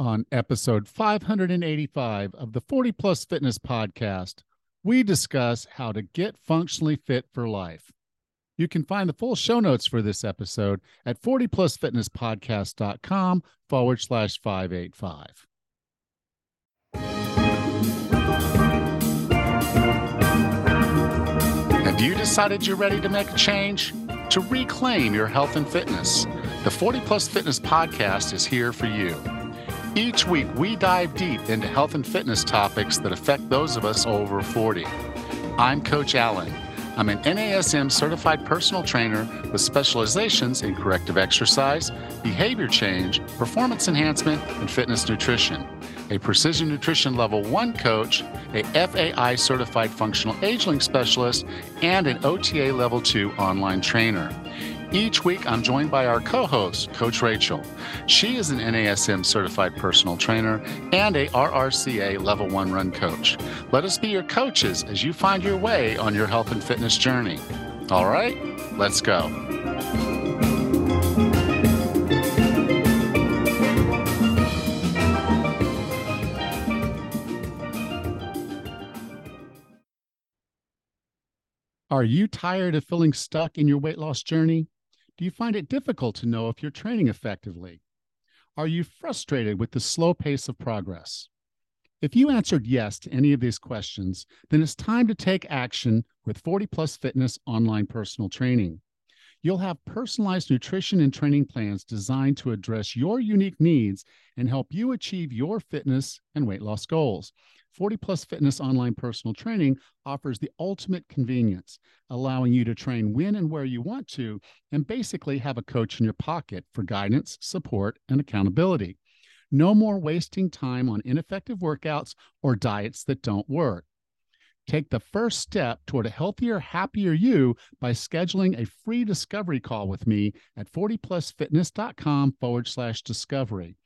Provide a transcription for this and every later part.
On episode 585 of the 40 Plus Fitness Podcast, we discuss how to get functionally fit for life. You can find the full show notes for this episode at 40plusfitnesspodcast.com forward slash 585. Have you decided you're ready to make a change? To reclaim your health and fitness, the 40 Plus Fitness Podcast is here for you. Each week, we dive deep into health and fitness topics that affect those of us over 40. I'm Coach Allan. I'm an NASM certified personal trainer with specializations in corrective exercise, behavior change, performance enhancement, and fitness nutrition. A precision nutrition level one coach, a FAI certified functional age specialist, and an OTA level two online trainer. Each week, I'm joined by our co host, Coach Rachel. She is an NASM certified personal trainer and a RRCA level one run coach. Let us be your coaches as you find your way on your health and fitness journey. All right, let's go. Are you tired of feeling stuck in your weight loss journey? Do you find it difficult to know if you're training effectively? Are you frustrated with the slow pace of progress? If you answered yes to any of these questions, then it's time to take action with 40 Plus Fitness online personal training. You'll have personalized nutrition and training plans designed to address your unique needs and help you achieve your fitness and weight loss goals. 40 Plus Fitness Online Personal Training offers the ultimate convenience, allowing you to train when and where you want to, and basically have a coach in your pocket for guidance, support, and accountability. No more wasting time on ineffective workouts or diets that don't work. Take the first step toward a healthier, happier you by scheduling a free discovery call with me at 40plusfitness.com forward slash discovery.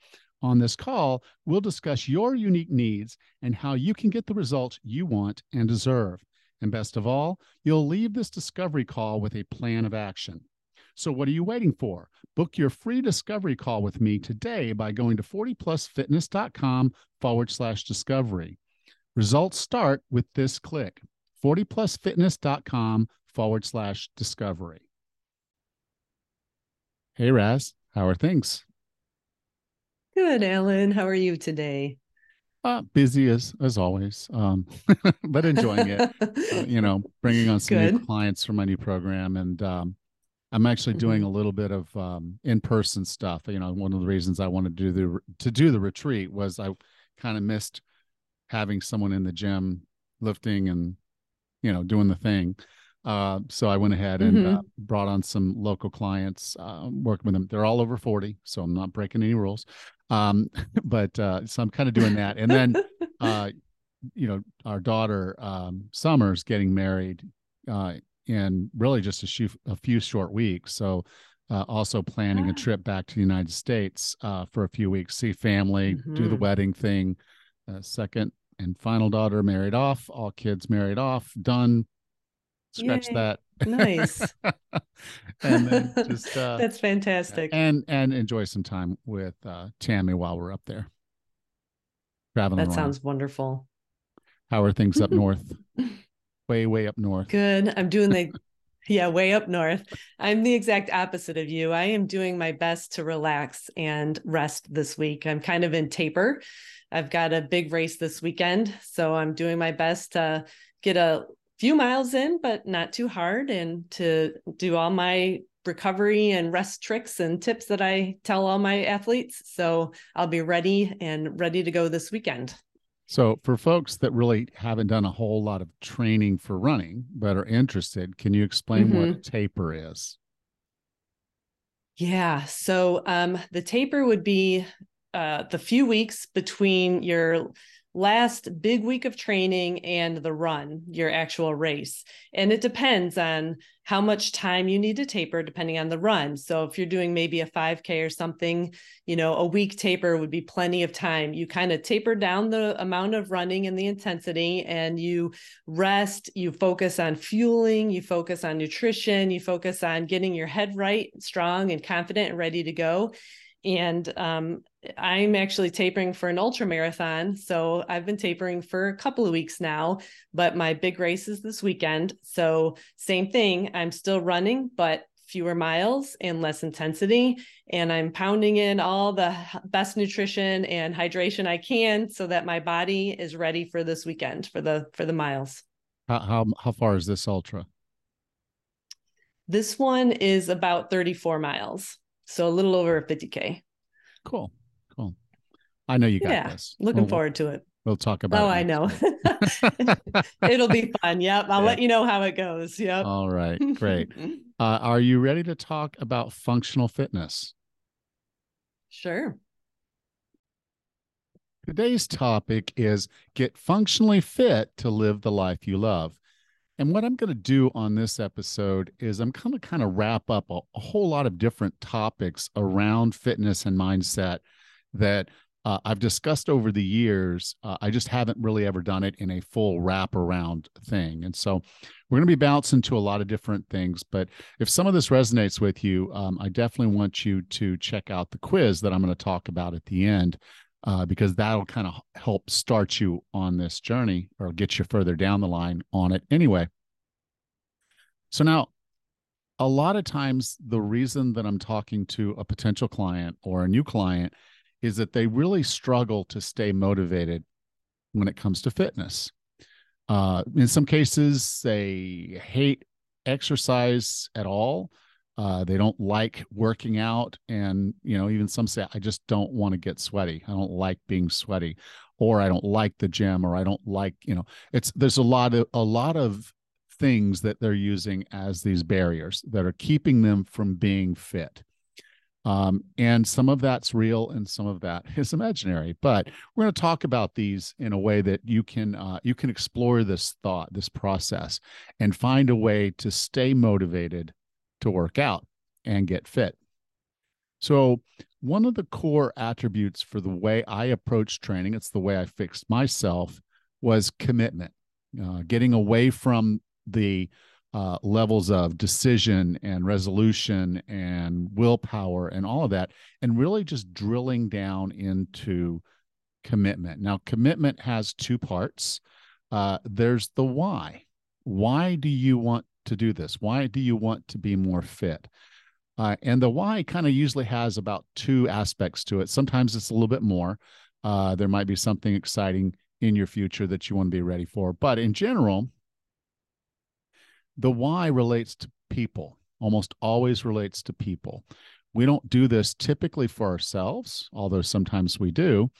On this call, we'll discuss your unique needs and how you can get the results you want and deserve. And best of all, you'll leave this discovery call with a plan of action. So, what are you waiting for? Book your free discovery call with me today by going to 40plusfitness.com forward slash discovery. Results start with this click 40plusfitness.com forward slash discovery. Hey, Raz, how are things? Good, Allan. How are you today? Uh, busy as as always, um, but enjoying it. uh, you know, bringing on some Good. new clients for my new program, and um, I'm actually doing mm-hmm. a little bit of um, in person stuff. You know, one of the reasons I wanted to do the to do the retreat was I kind of missed having someone in the gym lifting and you know doing the thing. Uh, so I went ahead and mm-hmm. uh, brought on some local clients, uh, working with them. They're all over 40, so I'm not breaking any rules. Um, but uh, so I'm kind of doing that. And then, uh, you know, our daughter um, Summer's getting married uh, in really just a few, a few short weeks. So uh, also planning a ah. trip back to the United States uh, for a few weeks, see family, mm-hmm. do the mm-hmm. wedding thing. Uh, second and final daughter married off, all kids married off, done scratch Yay. that. Nice. And then just uh that's fantastic. and and enjoy some time with uh tammy while we're up there. Traveling that around. sounds wonderful. How are things up north? Way way up north. Good. I'm doing the yeah way up north. I'm the exact opposite of you. I am doing my best to relax and rest this week. I'm kind of in taper. I've got a big race this weekend so i'm doing my best to get a few miles in, but not too hard, and to do all my recovery and rest tricks and tips that I tell all my athletes. So I'll be ready and ready to go this weekend. So, for folks that really haven't done a whole lot of training for running but are interested, can you explain mm-hmm. what a taper is? Yeah. So, um, the taper would be uh, the few weeks between your last big week of training and the run, your actual race. And it depends on how much time you need to taper depending on the run. So if you're doing maybe a 5K or something, you know, a week taper would be plenty of time. You kind of taper down the amount of running and the intensity and you rest, you focus on fueling, you focus on nutrition, you focus on getting your head right, strong and confident and ready to go and um, I'm actually tapering for an ultra marathon. So I've been tapering for a couple of weeks now, but my big race is this weekend. So, same thing, I'm still running, but fewer miles and less intensity. And I'm pounding in all the best nutrition and hydration I can so that my body is ready for this weekend for the for the miles. How how, how far is this ultra? This one is about 34 miles. So a little over 50K. Cool. Cool. I know you got yeah, this. Looking we'll, forward to it. We'll talk about Oh, I know. It'll be fun. Yep. I'll yeah. let you know how it goes. Yep. All right. Great. uh, are you ready to talk about functional fitness? Sure. Today's topic is get functionally fit to live the life you love. And what I'm going to do on this episode is I'm going to kind of wrap up a, a, whole lot of different topics around fitness and mindset that uh, I've discussed over the years. Uh, I just haven't really ever done it in a full wrap around thing. And so we're going to be bouncing to a lot of different things. But if some of this resonates with you, um, I definitely want you to check out the quiz that I'm going to talk about at the end uh, because that'll kind of help start you on this journey or get you further down the line on it anyway. So now, a lot of times, the reason that I'm talking to a potential client or a new client is that they really struggle to stay motivated when it comes to fitness. Uh, in some cases, they hate exercise at all. Uh, they don't like working out, and you know, even some say, "I just don't want to get sweaty. I don't like being sweaty, or I don't like the gym, or I don't like you know." It's there's a lot of a lot of things that they're using as these barriers that are keeping them from being fit. Um, and some of that's real and some of that is imaginary but we're going to talk about these in a way that you can uh, you can explore this thought this process and find a way to stay motivated to work out and get fit so one of the core attributes for the way i approach training it's the way i fixed myself was commitment uh, getting away from the uh, levels of decision and resolution and willpower and all of that, and really just drilling down into commitment. Now, commitment has two parts. Uh, there's the why. Why do you want to do this? Why do you want to be more fit? Uh, and the why kind of usually has about two aspects to it. Sometimes it's a little bit more. Uh, there might be something exciting in your future that you want to be ready for. But in general, the why relates to people, almost always relates to people. We don't do this typically for ourselves, although sometimes we do.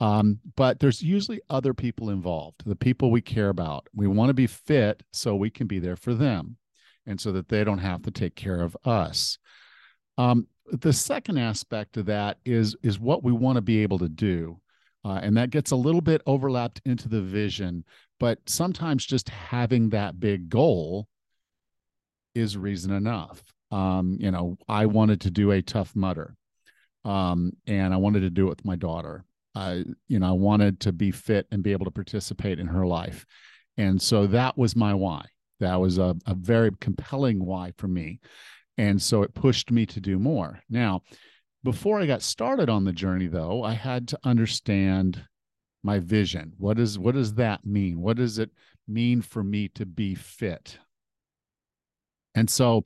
Um, but there's usually other people involved, the people we care about. We want to be fit so we can be there for them and so that they don't have to take care of us. Um, the second aspect of that is is what we want to be able to do uh, and that gets a little bit overlapped into the vision but sometimes just having that big goal is reason enough. Um, you know, I wanted to do a Tough Mudder, um, and I wanted to do it with my daughter. I, you know, I wanted to be fit and be able to participate in her life, and so that was my why. That was a, a very compelling why for me, and so it pushed me to do more. Now, before I got started on the journey, though, I had to understand my vision. What is what does that mean? What does it mean for me to be fit? And so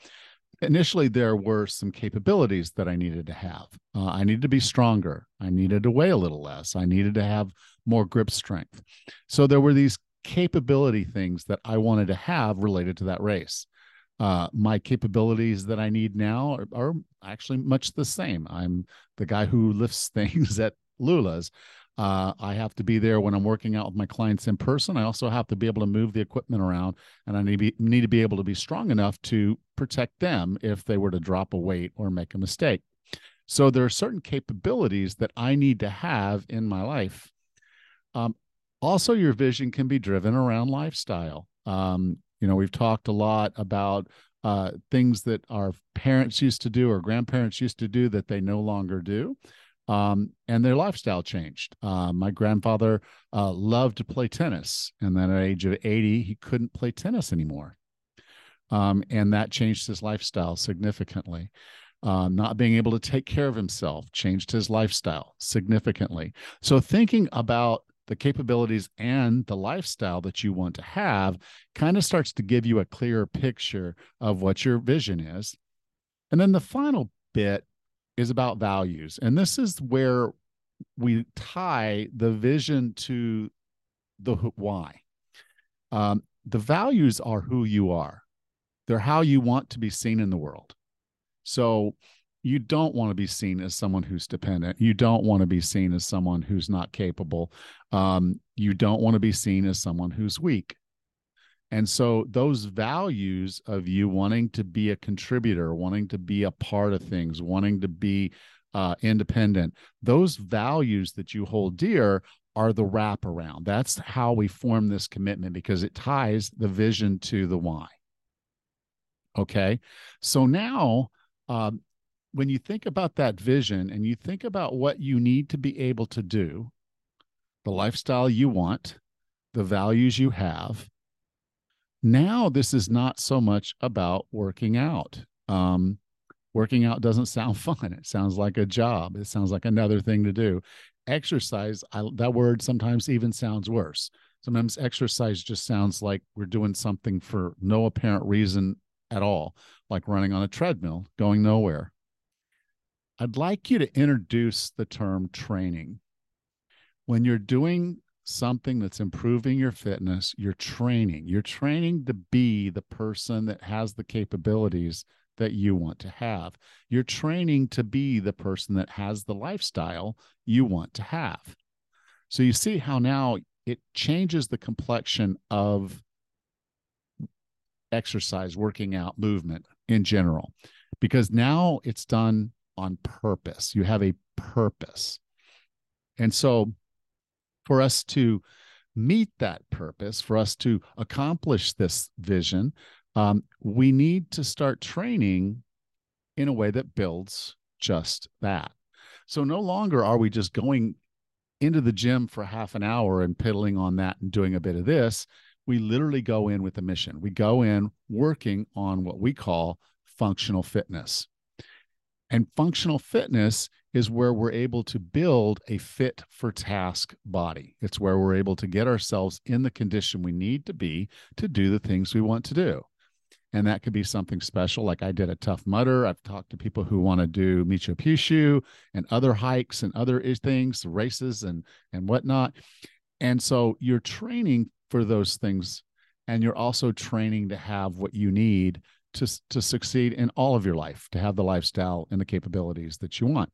initially there were some capabilities that I needed to have. Uh, I needed to be stronger. I needed to weigh a little less. I needed to have more grip strength. So there were these capability things that I wanted to have related to that race. Uh, my capabilities that I need now are, are, actually much the same. I'm the guy who lifts things at Lula's. Uh, I have to be there when I'm working out with my clients in person. I also have to be able to move the equipment around, and I need to be, need to be able to be strong enough to protect them if they were to drop a weight or make a mistake. So there are certain capabilities that I need to have in my life. Um, also, your vision can be driven around lifestyle. Um, you know, we've talked a lot about uh, things that our parents used to do or grandparents used to do that they no longer do um, and their lifestyle changed. Uh, my grandfather uh, loved to play tennis, and then at age of 80, he couldn't play tennis anymore. Um, and that changed his lifestyle significantly. uh, not being able to take care of himself, changed his lifestyle significantly. So, thinking about the capabilities and the lifestyle that you want to have kind of starts to give you a clearer picture of what your vision is. And then the final bit is about values. And this is where we tie the vision to the why. Um, the values are who you are, they're how you want to be seen in the world. So you don't want to be seen as someone who's dependent. You don't want to be seen as someone who's not capable. Um, you don't want to be seen as someone who's weak. And so those values of you wanting to be a contributor, wanting to be a part of things, wanting to be uh, independent, those values that you hold dear are the wraparound. That's how we form this commitment because it ties the vision to the why. Okay. So now, um, when you think about that vision and you think about what you need to be able to do, the lifestyle you want, the values you have, now this is not so much about working out. Um, working out doesn't sound fun. It sounds like a job. It sounds like another thing to do. Exercise, I, that word sometimes even sounds worse. Sometimes exercise just sounds like we're doing something for no apparent reason at all, like running on a treadmill, going nowhere. I'd like you to introduce the term training. When you're doing something that's improving your fitness, you're training. You're training to be the person that has the capabilities that you want to have. You're training to be the person that has the lifestyle you want to have. So you see how now it changes the complexion of exercise, working out, movement in general, because now it's done on purpose. You have a purpose. And so for us to meet that purpose, for us to accomplish this vision, um, we need to start training in a way that builds just that. So no longer are we just going into the gym for half an hour and piddling on that and doing a bit of this. We literally go in with a mission. We go in working on what we call functional fitness. And functional fitness is where we're able to build a fit for task body. It's where we're able to get ourselves in the condition we need to be to do the things we want to do. And that could be something special. Like I did a Tough Mudder. I've talked to people who want to do Machu Picchu and other hikes and other things, races and and whatnot. And so you're training for those things, and you're also training to have what you need to, to succeed in all of your life, to have the lifestyle and the capabilities that you want.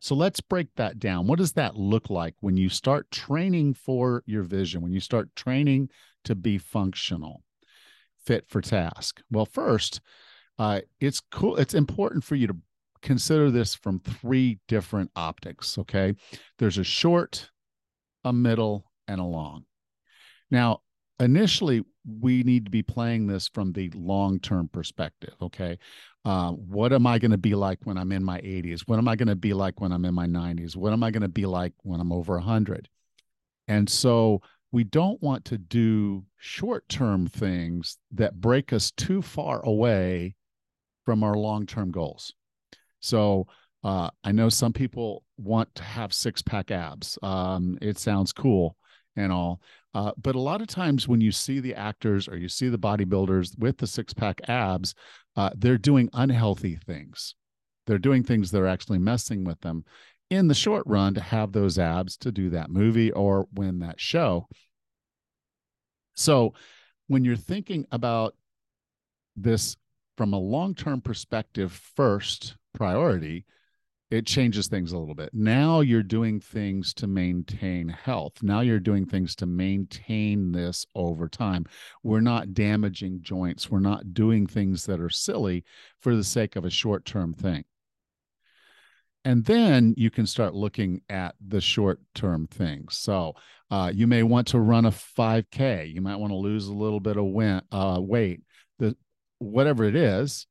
So let's break that down. What does that look like when you start training for your vision, when you start training to be functional, fit for task? Well, first, uh, it's cool. It's important for you to consider this from three different optics. Okay. There's a short, a middle, and a long. Now, initially we need to be playing this from the long term perspective okay? Uh, what am i going to be like when i'm in my 80s what am i going to be like when i'm in my 90s what am i going to be like when i'm over 100 and so we don't want to do short term things that break us too far away from our long term goals. So uh, i know some people want to have six pack abs. Um, it sounds cool and all uh, but a lot of times when you see the actors or you see the bodybuilders with the six pack abs, uh, they're doing unhealthy things. They're doing things that are actually messing with them in the short run to have those abs to do that movie or win that show. So when you're thinking about this from a long term perspective, first priority, it changes things a little bit. Now you're doing things to maintain health. Now you're doing things to maintain this over time. We're not damaging joints. We're not doing things that are silly for the sake of a short term thing. And then you can start looking at the short term things. So uh, you may want to run a 5K. You might want to lose a little bit of win- uh, weight. The, whatever it is,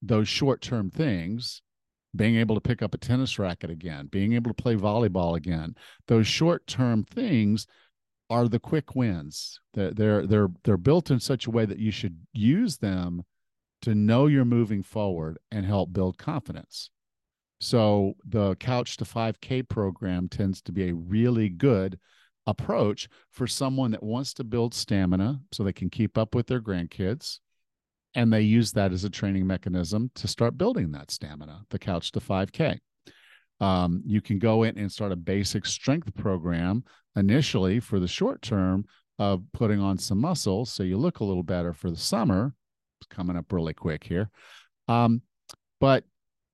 those short term things being able to pick up a tennis racket again, being able to play volleyball again. Those short-term things are the quick wins. They're they're they're, they're built in such a way that you should use them to know you're moving forward and help build confidence. So the Couch to 5K program tends to be a really good approach for someone that wants to build stamina so they can keep up with their grandkids. And they use that as a training mechanism to start building that stamina, the Couch to 5K. Um, you can go in and start a basic strength program initially for the short term of putting on some muscle so you look a little better for the summer. It's coming up really quick here. Um, but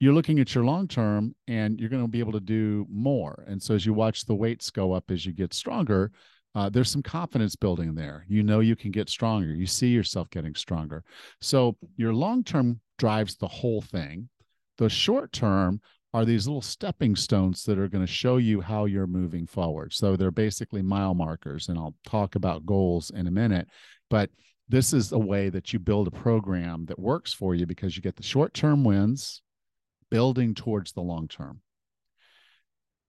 you're looking at your long term and you're going to be able to do more. And so as you watch the weights go up as you get stronger, uh, there's some confidence building there. You know you can get stronger. You see yourself getting stronger. So your long term drives the whole thing. The short term are these little stepping stones that are going to show you how you're moving forward. So they're basically mile markers, and I'll talk about goals in a minute. But this is a way that you build a program that works for you because you get the short term wins building towards the long term.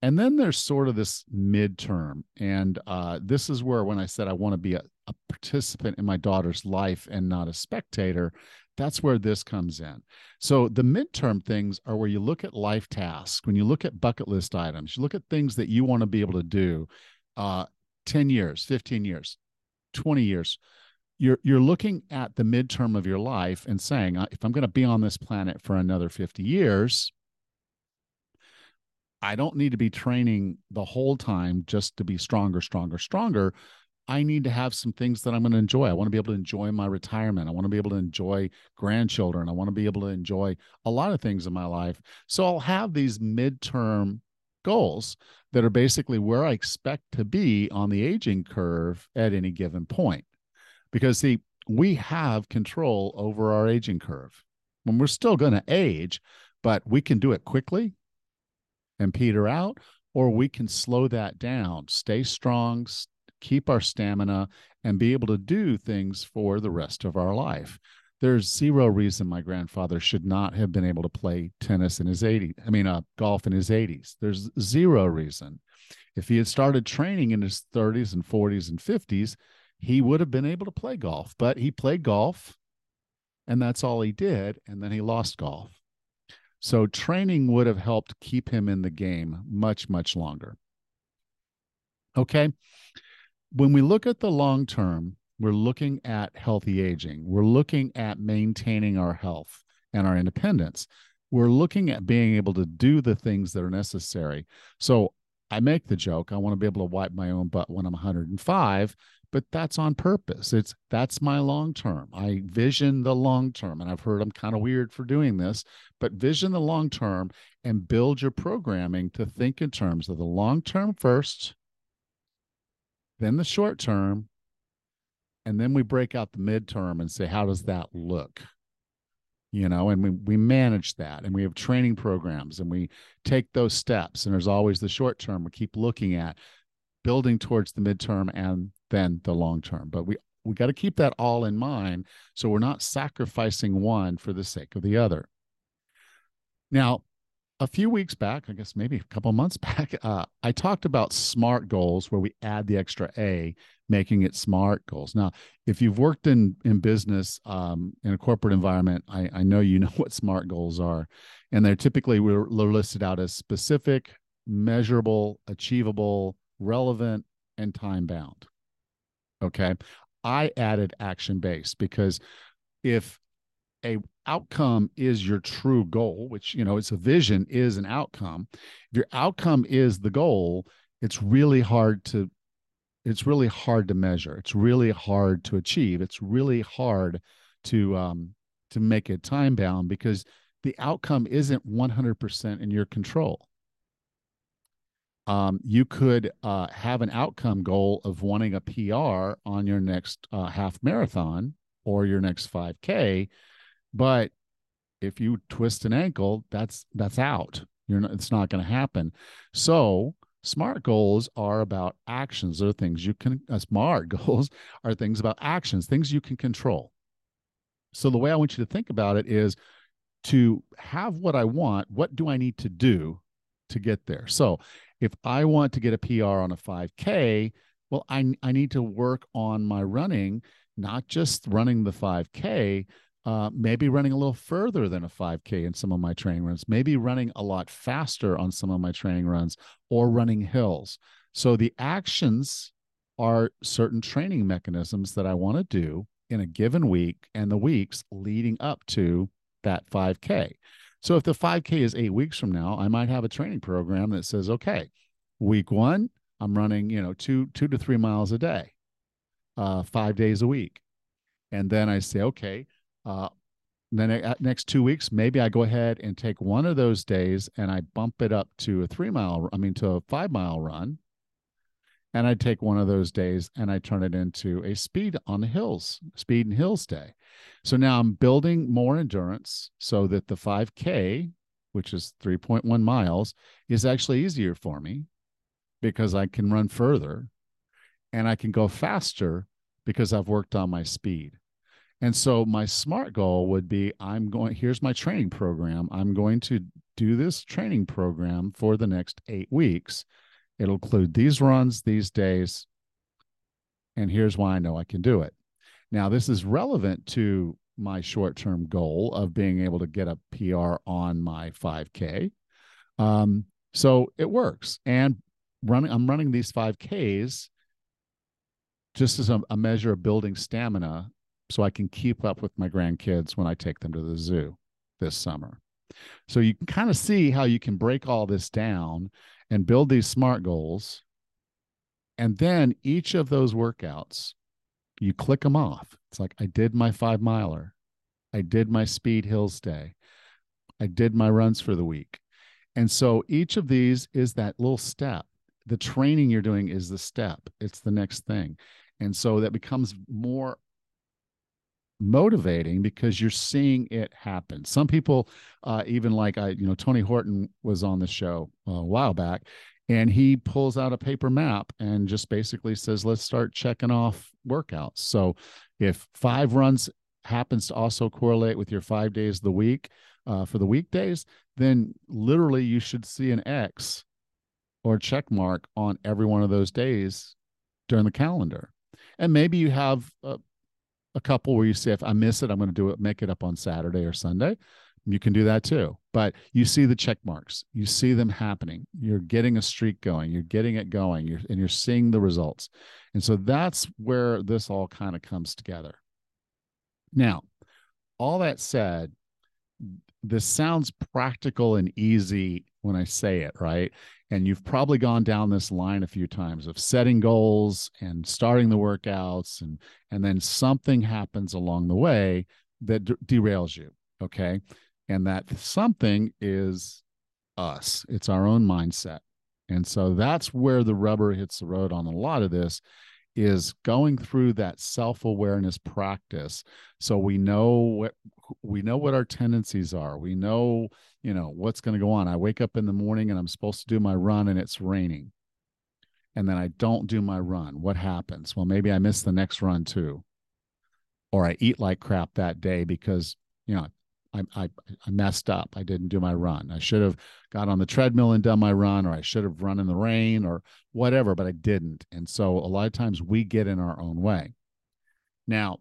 And then there's sort of this midterm. And uh, this is where, when I said I want to be a, a participant in my daughter's life and not a spectator, that's where this comes in. So the midterm things are where you look at life tasks, when you look at bucket list items, you look at things that you want to be able to do uh, 10 years, 15 years, 20 years you're you're looking at the midterm of your life and saying if i'm going to be on this planet for another 50 years i don't need to be training the whole time just to be stronger stronger stronger. I need to have some things that i'm going to enjoy. I want to be able to enjoy my retirement. I want to be able to enjoy grandchildren. I want to be able to enjoy a lot of things in my life. So i'll have these midterm goals that are basically where i expect to be on the aging curve at any given point. Because see we have control over our aging curve. When we're still going to age but we can do it quickly and peter out or we can slow that down stay strong keep our stamina and be able to do things for the rest of our life there's zero reason my grandfather should not have been able to play tennis in his 80s i mean uh, golf in his 80s there's zero reason if he had started training in his 30s and 40s and 50s he would have been able to play golf, but he played golf and that's all he did. And then he lost golf. So training would have helped keep him in the game much, much longer. Okay. When we look at the long term, we're looking at healthy aging. We're looking at maintaining our health and our independence. We're looking at being able to do the things that are necessary. So I make the joke, I want to be able to wipe my own butt when I'm 105 but that's on purpose. It's that's my long term. I vision the long term. And I've heard I'm kind of weird for doing this, but vision the long term and build your programming to think in terms of the long term first, then the short term, and then we break out the midterm and say, how does that look? You know, and we, we manage that and we have training programs and we take those steps. And there's always the short term we keep looking at building towards the midterm and then the long term. But we we got to keep that all in mind so we're not sacrificing one for the sake of the other. Now, a few weeks back, I guess maybe a couple months back, uh, I talked about SMART goals where we add the extra A, making it SMART goals. Now, if you've worked in in business um, in a corporate environment, I, I know you know what SMART goals are, and they're typically we're listed out as specific, measurable, achievable, relevant, and time bound. Okay. I added action based because if a outcome is your true goal, which you know it's a vision is an outcome. If your outcome is the goal, it's really hard to it's really hard to measure. It's really hard to achieve. It's really hard to um to make it time bound because the outcome isn't 100% in your control um, you could uh, have an outcome goal of wanting a PR on your next uh, half marathon or your next 5K, but if you twist an ankle, that's that's out. You're not, it's not going to happen. So smart goals are about actions. They're things you can. Uh, smart goals are things about actions, things you can control. So the way I want you to think about it is to have what I want. What do I need to do to get there? So if I want to get a PR on a 5K, well, I, I need to work on my running, not just running the 5K, uh, maybe running a little further than a 5K in some of my training runs, maybe running a lot faster on some of my training runs, or running hills. So the actions are certain training mechanisms that I want to do in a given week and the weeks leading up to that 5K. So if the 5K is eight weeks from now, I might have a training program that says, okay, week one, I'm running, you know, two, two to three miles a day, uh, five days a week. And then I say, okay, uh, then at next two weeks, maybe I go ahead and take one of those days and I bump it up to a three mile, I mean, to a five mile run. And I take one of those days and I turn it into a speed on the hills, speed and hills day. So now I'm building more endurance so that the 5K, which is 3.1 miles, is actually easier for me because I can run further and I can go faster because I've worked on my speed. And so my smart goal would be I'm going, here's my training program. I'm going to do this training program for the next eight weeks. It'll include these runs, these days. And here's why I know I can do it. Now, this is relevant to my short term goal of being able to get a PR on my 5K. Um, so it works. And running, I'm running these 5Ks just as a, a measure of building stamina so I can keep up with my grandkids when I take them to the zoo this summer. So you can kind of see how you can break all this down and build these SMART goals. And then each of those workouts, you click them off. It's like, I did my five miler, I did my speed hills day, I did my runs for the week. And so each of these is that little step. The training you're doing is the step, it's the next thing. And so that becomes more motivating because you're seeing it happen. Some people, uh, even like I, you know, Tony Horton was on the show a while back, and he pulls out a paper map and just basically says, "Let's start checking off workouts." So, if five runs happens to also correlate with your five days of the week uh, for the weekdays, then literally you should see an X or check mark on every one of those days during the calendar. And maybe you have uh, a couple where you say, if I miss it, I'm going to do it, make it up on Saturday or Sunday. You can do that too. But you see the check marks, you see them happening. You're getting a streak going, you're getting it going, you're, and you're seeing the results. And so that's where this all kind of comes together. Now, all that said, this sounds practical and easy when I say it, right? And you've probably gone down this line a few times of setting goals and starting the workouts, and and then something happens along the way that derails you. Okay, and that something is us. It's our own mindset, and so that's where the rubber hits the road on a lot of this is going through that self-awareness practice. So we know what we know what our tendencies are. We know you know what's going to go on. I wake up in the morning and i'm supposed to do my run and it's raining. And then i don't do my run. What happens? Well maybe i miss the next run too. Or i eat like crap that day because you know I, I, I messed up. I didn't do my run. I should have got on the treadmill and done my run, or I should have run in the rain or whatever, but I didn't. And so a lot of times we get in our own way. Now,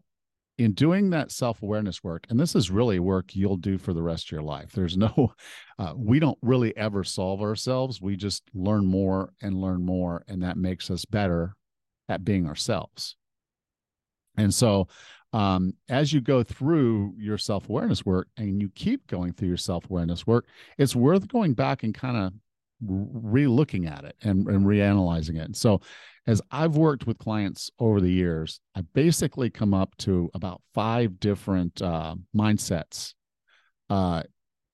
in doing that self awareness work, and this is really work you'll do for the rest of your life, there's no, uh, we don't really ever solve ourselves. We just learn more and learn more, and that makes us better at being ourselves. And so um, as you go through your self awareness work and you keep going through your self awareness work, it's worth going back and kind of re looking at it and, and reanalyzing it. So, as I've worked with clients over the years, I basically come up to about five different uh, mindsets uh,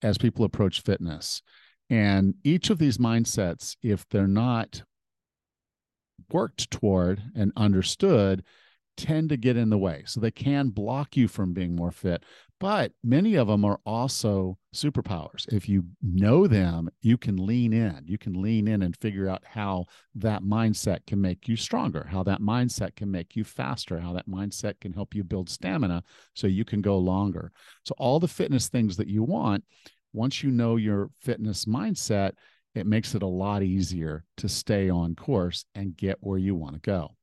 as people approach fitness. And each of these mindsets, if they're not worked toward and understood, tend to get in the way. So they can block you from being more fit. But many of them are also superpowers. If you know them, you can lean in. You can lean in and figure out how that mindset can make you stronger, how that mindset can make you faster, how that mindset can help you build stamina so you can go longer. So, all the fitness things that you want, once you know your fitness mindset, it makes it a lot easier to stay on course and get where you want to go.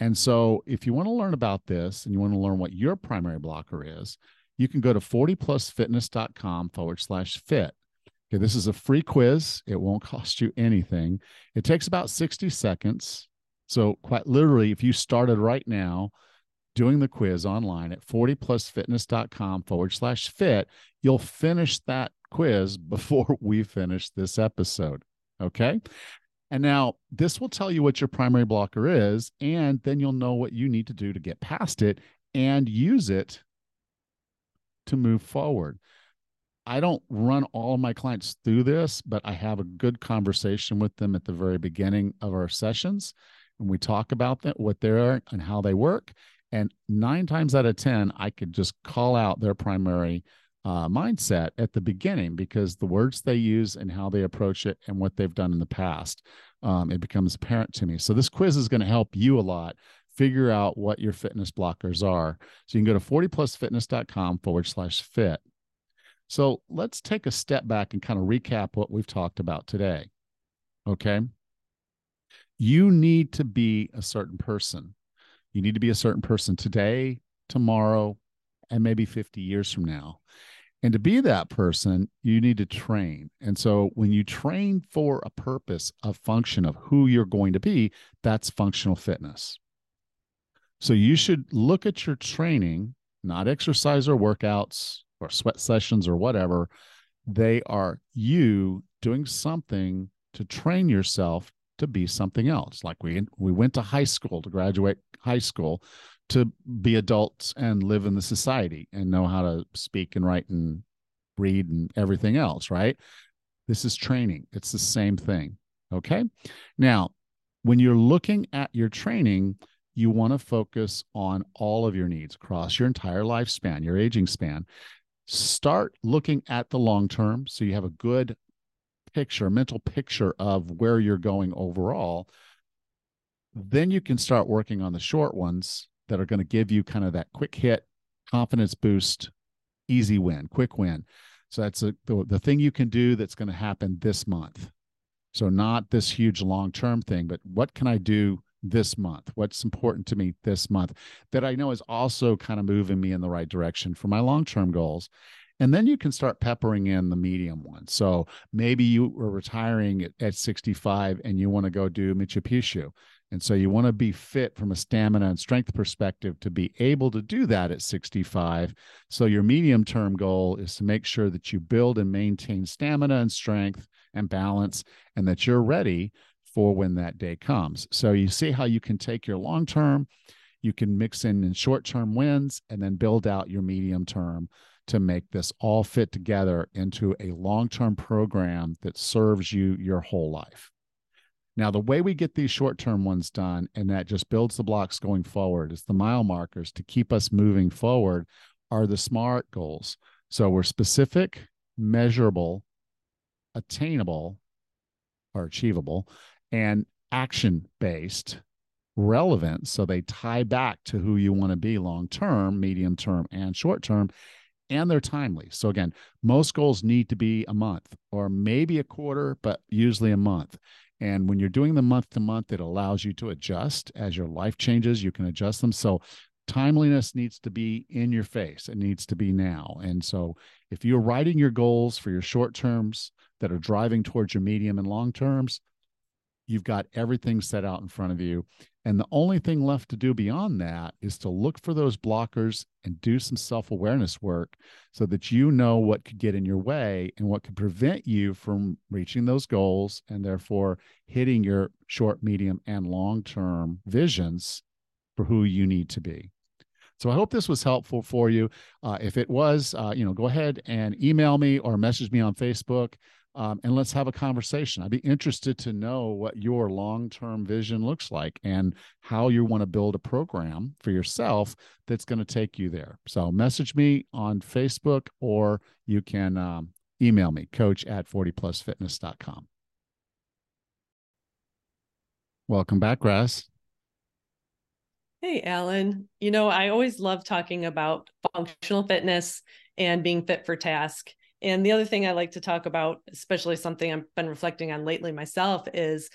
And so, if you want to learn about this and you want to learn what your primary blocker is, you can go to 40plusfitness.com forward slash fit. Okay, this is a free quiz. It won't cost you anything. It takes about 60 seconds. So, quite literally, if you started right now doing the quiz online at 40plusfitness.com forward slash fit, you'll finish that quiz before we finish this episode. Okay. And now this will tell you what your primary blocker is, and then you'll know what you need to do to get past it and use it to move forward. I don't run all of my clients through this, but I have a good conversation with them at the very beginning of our sessions. And we talk about that, what they are and how they work. And nine times out of 10, I could just call out their primary uh, mindset at the beginning because the words they use and how they approach it and what they've done in the past, um, it becomes apparent to me. So this quiz is going to help you a lot figure out what your fitness blockers are. So you can go to 40plusfitness.com forward slash fit. So let's take a step back and kind of recap what we've talked about today. Okay. You need to be a certain person. You need to be a certain person today, tomorrow, and maybe 50 years from now. And to be that person, you need to train. And so when you train for a purpose, a function of who you're going to be, that's functional fitness. So you should look at your training, not exercise or workouts or sweat sessions or whatever. They are you doing something to train yourself to be something else. Like we we went to high school to graduate high school to be adults and live in the society and know how to speak and write and read and everything else, right? This is training. It's the same thing. Okay. Now, when you're looking at your training, you want to focus on all of your needs across your entire lifespan, your aging span. Start looking at the long term so you have a good picture, mental picture of where you're going overall. Then you can start working on the short ones that are going to give you kind of that quick hit, confidence boost, easy win, quick win. So that's a, the, the thing you can do that's going to happen this month. So not this huge long term thing, but what can I do this month? What's important to me this month that I know is also kind of moving me in the right direction for my long term goals. And then you can start peppering in the medium ones. So maybe you were retiring at, at 65 and you want to go do Machu Picchu. And so you want to be fit from a stamina and strength perspective to be able to do that at 65. So your medium term goal is to make sure that you build and maintain stamina and strength and balance and that you're ready for when that day comes. So you see how you can take your long term, you can mix in in short term wins and then build out your medium term to make this all fit together into a long term program that serves you your whole life. Now, the way we get these short term ones done, and that just builds the blocks going forward, is the mile markers to keep us moving forward, are the SMART goals. So we're specific, measurable, attainable, or achievable, and action based, relevant. So they tie back to who you want to be long term, medium term, and short term and they're timely. So again, most goals need to be a month or maybe a quarter, but usually a month. And when you're doing the month to month, it allows you to adjust as your life changes. You can adjust them. So timeliness needs to be in your face. It needs to be now. And so if you're writing your goals for your short terms that are driving towards your medium and long terms, you've got everything set out in front of you. And the only thing left to do beyond that is to look for those blockers and do some self awareness work so that you know what could get in your way and what could prevent you from reaching those goals and therefore hitting your short, medium, and long term visions for who you need to be. So I hope this was helpful for you. Uh, if it was, uh, you know, go ahead and email me or message me on Facebook um, and let's have a conversation. I'd be interested to know what your long term vision looks like and how you want to build a program for yourself that's going to take you there. So, message me on Facebook or you can um, email me, coach at 40plusfitness.com. Welcome back, Raz. Hey, Allan. You know, I always love talking about functional fitness and being fit for task. And the other thing I like to talk about, especially something I've been reflecting on lately myself, is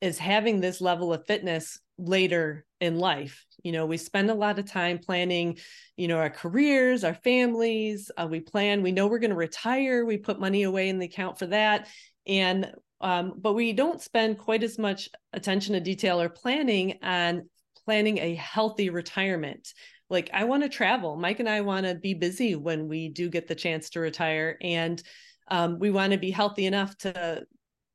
is having this level of fitness later in life. You know we spend a lot of time planning you know our careers our families uh, we plan we know we're going to retire we put money away in the account for that. And um, but we don't spend quite as much attention to detail or planning on planning a healthy retirement like i want to travel. Mike and i want to be busy when we do get the chance to retire and um, we want to be healthy enough to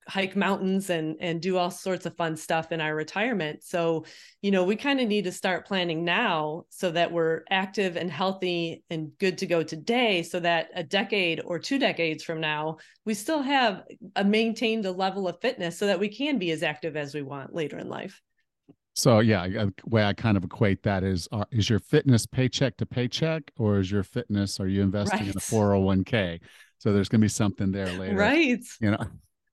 hike mountains and and do all sorts of fun stuff in our retirement. So you know we kind of need to start planning now so that we're active and healthy and good to go today so that a decade or two decades from now we still have a maintained a level of fitness so that we can be as active as we want later in life so yeah the way i kind of equate that is uh, is your fitness paycheck to paycheck or is your fitness are you investing right. in a 401k so there's going to be something there later right you know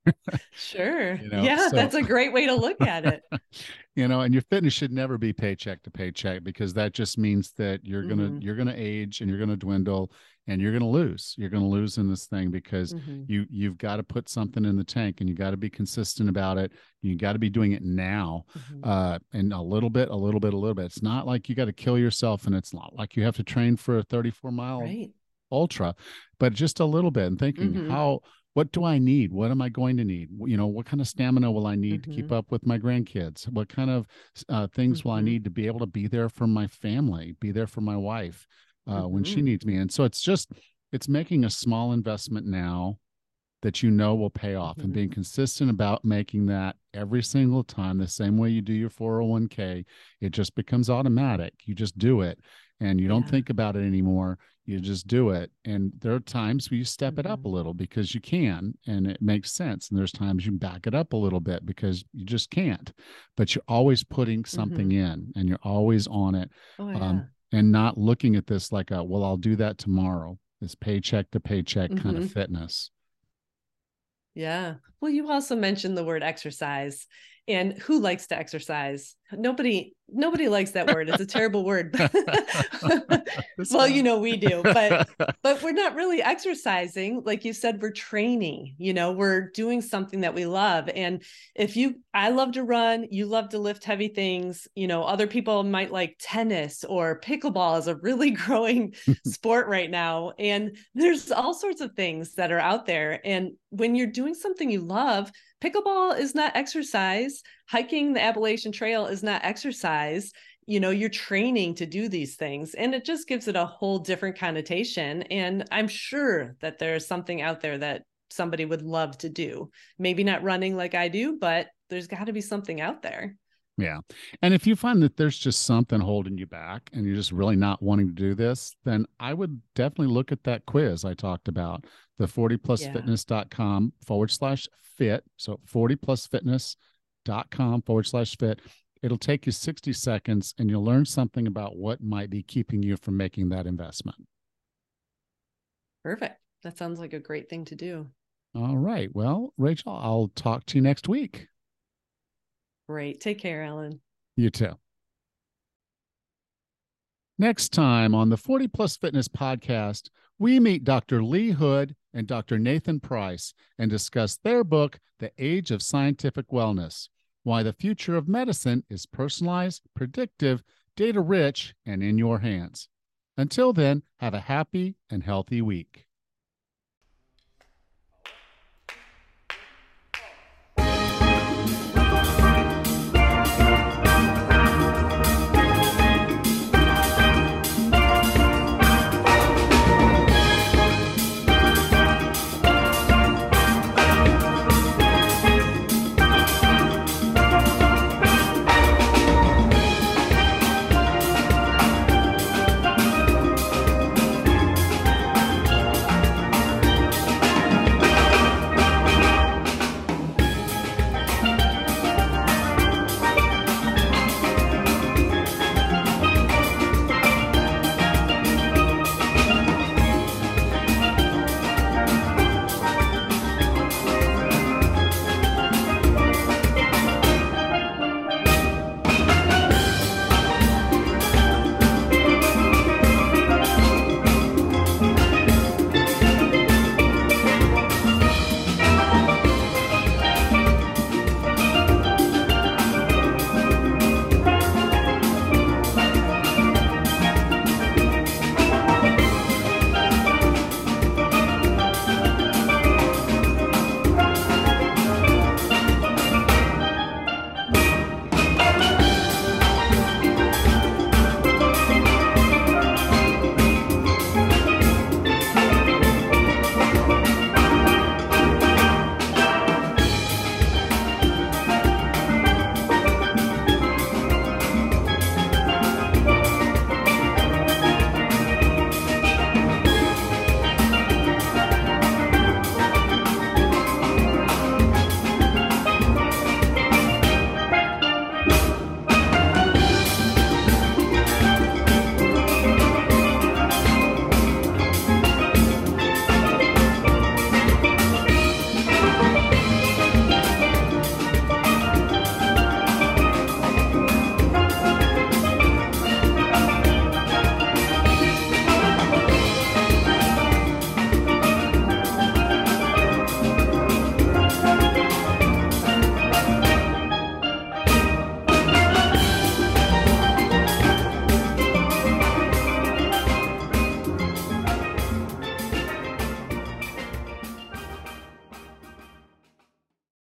sure. You know, yeah, so, that's a great way to look at it. you know, and your fitness should never be paycheck to paycheck because that just means that you're gonna mm-hmm. you're gonna age and you're gonna dwindle and you're gonna lose. You're gonna lose in this thing because mm-hmm. you you've got to put something in the tank and you got to be consistent about it. You got to be doing it now, mm-hmm. uh, and a little bit, a little bit, a little bit. It's not like you got to kill yourself, and it's not like you have to train for a 34 mile right. ultra, but just a little bit. And thinking mm-hmm. how what do I need? What am I going to need? You know, what kind of stamina will I need mm-hmm. to keep mm-hmm. up with my grandkids? What kind of uh, things mm-hmm. will I mm-hmm. need to be able to be there for my family, be there for my wife uh, mm-hmm. when she mm-hmm. needs me? And so it's just, it's making a small investment now that you know will pay off and being consistent about making that every single time the same way you do your 401k it just becomes automatic you just do it and you don't think about it anymore you just do it and there are times where you step mm-hmm. it up a mm-hmm. little because you can and it makes sense and there's times you back it up a little bit because you just can't but you're always putting something mm-hmm. in and you're always on it oh, yeah. um, and not looking at this like a well i'll do that tomorrow. This paycheck to paycheck mm-hmm. kind of fitness. Yeah. Well you also mentioned the word exercise and who likes to exercise? Nobody nobody likes that word. It's a terrible word. Well you know we do but but we're not really exercising. Like you said we're training you know we're doing something that we love. And if you i love to run you love to lift heavy things you know other people might like tennis or pickleball is a really growing sport right now. And there's all sorts of things that are out there. And when you're doing something you love pickleball is not exercise. Hiking the appalachian trail is not exercise. You know you're training to do these things and it just gives it a whole different connotation and i'm sure that there's something out there that somebody would love to do. Maybe not running like i do but there's got to be something out there yeah. And if you find that there's just something holding you back and you're just really not wanting to do this, then I would definitely look at that quiz I talked about, the 40plusfitness.com forward slash fit. So 40plusfitness.com forward slash fit. It'll take you 60 seconds and you'll learn something about what might be keeping you from making that investment. Perfect. That sounds like a great thing to do. All right. Well, Rachel, I'll talk to you next week. Great. Take care, Allan. You too. Next time on the 40 Plus Fitness podcast, we meet Dr. Lee Hood and Dr. Nathan Price and discuss their book, The Age of Scientific Wellness Why the Future of Medicine is Personalized, Predictive, Data Rich, and in Your Hands. Until then, have a happy and healthy week.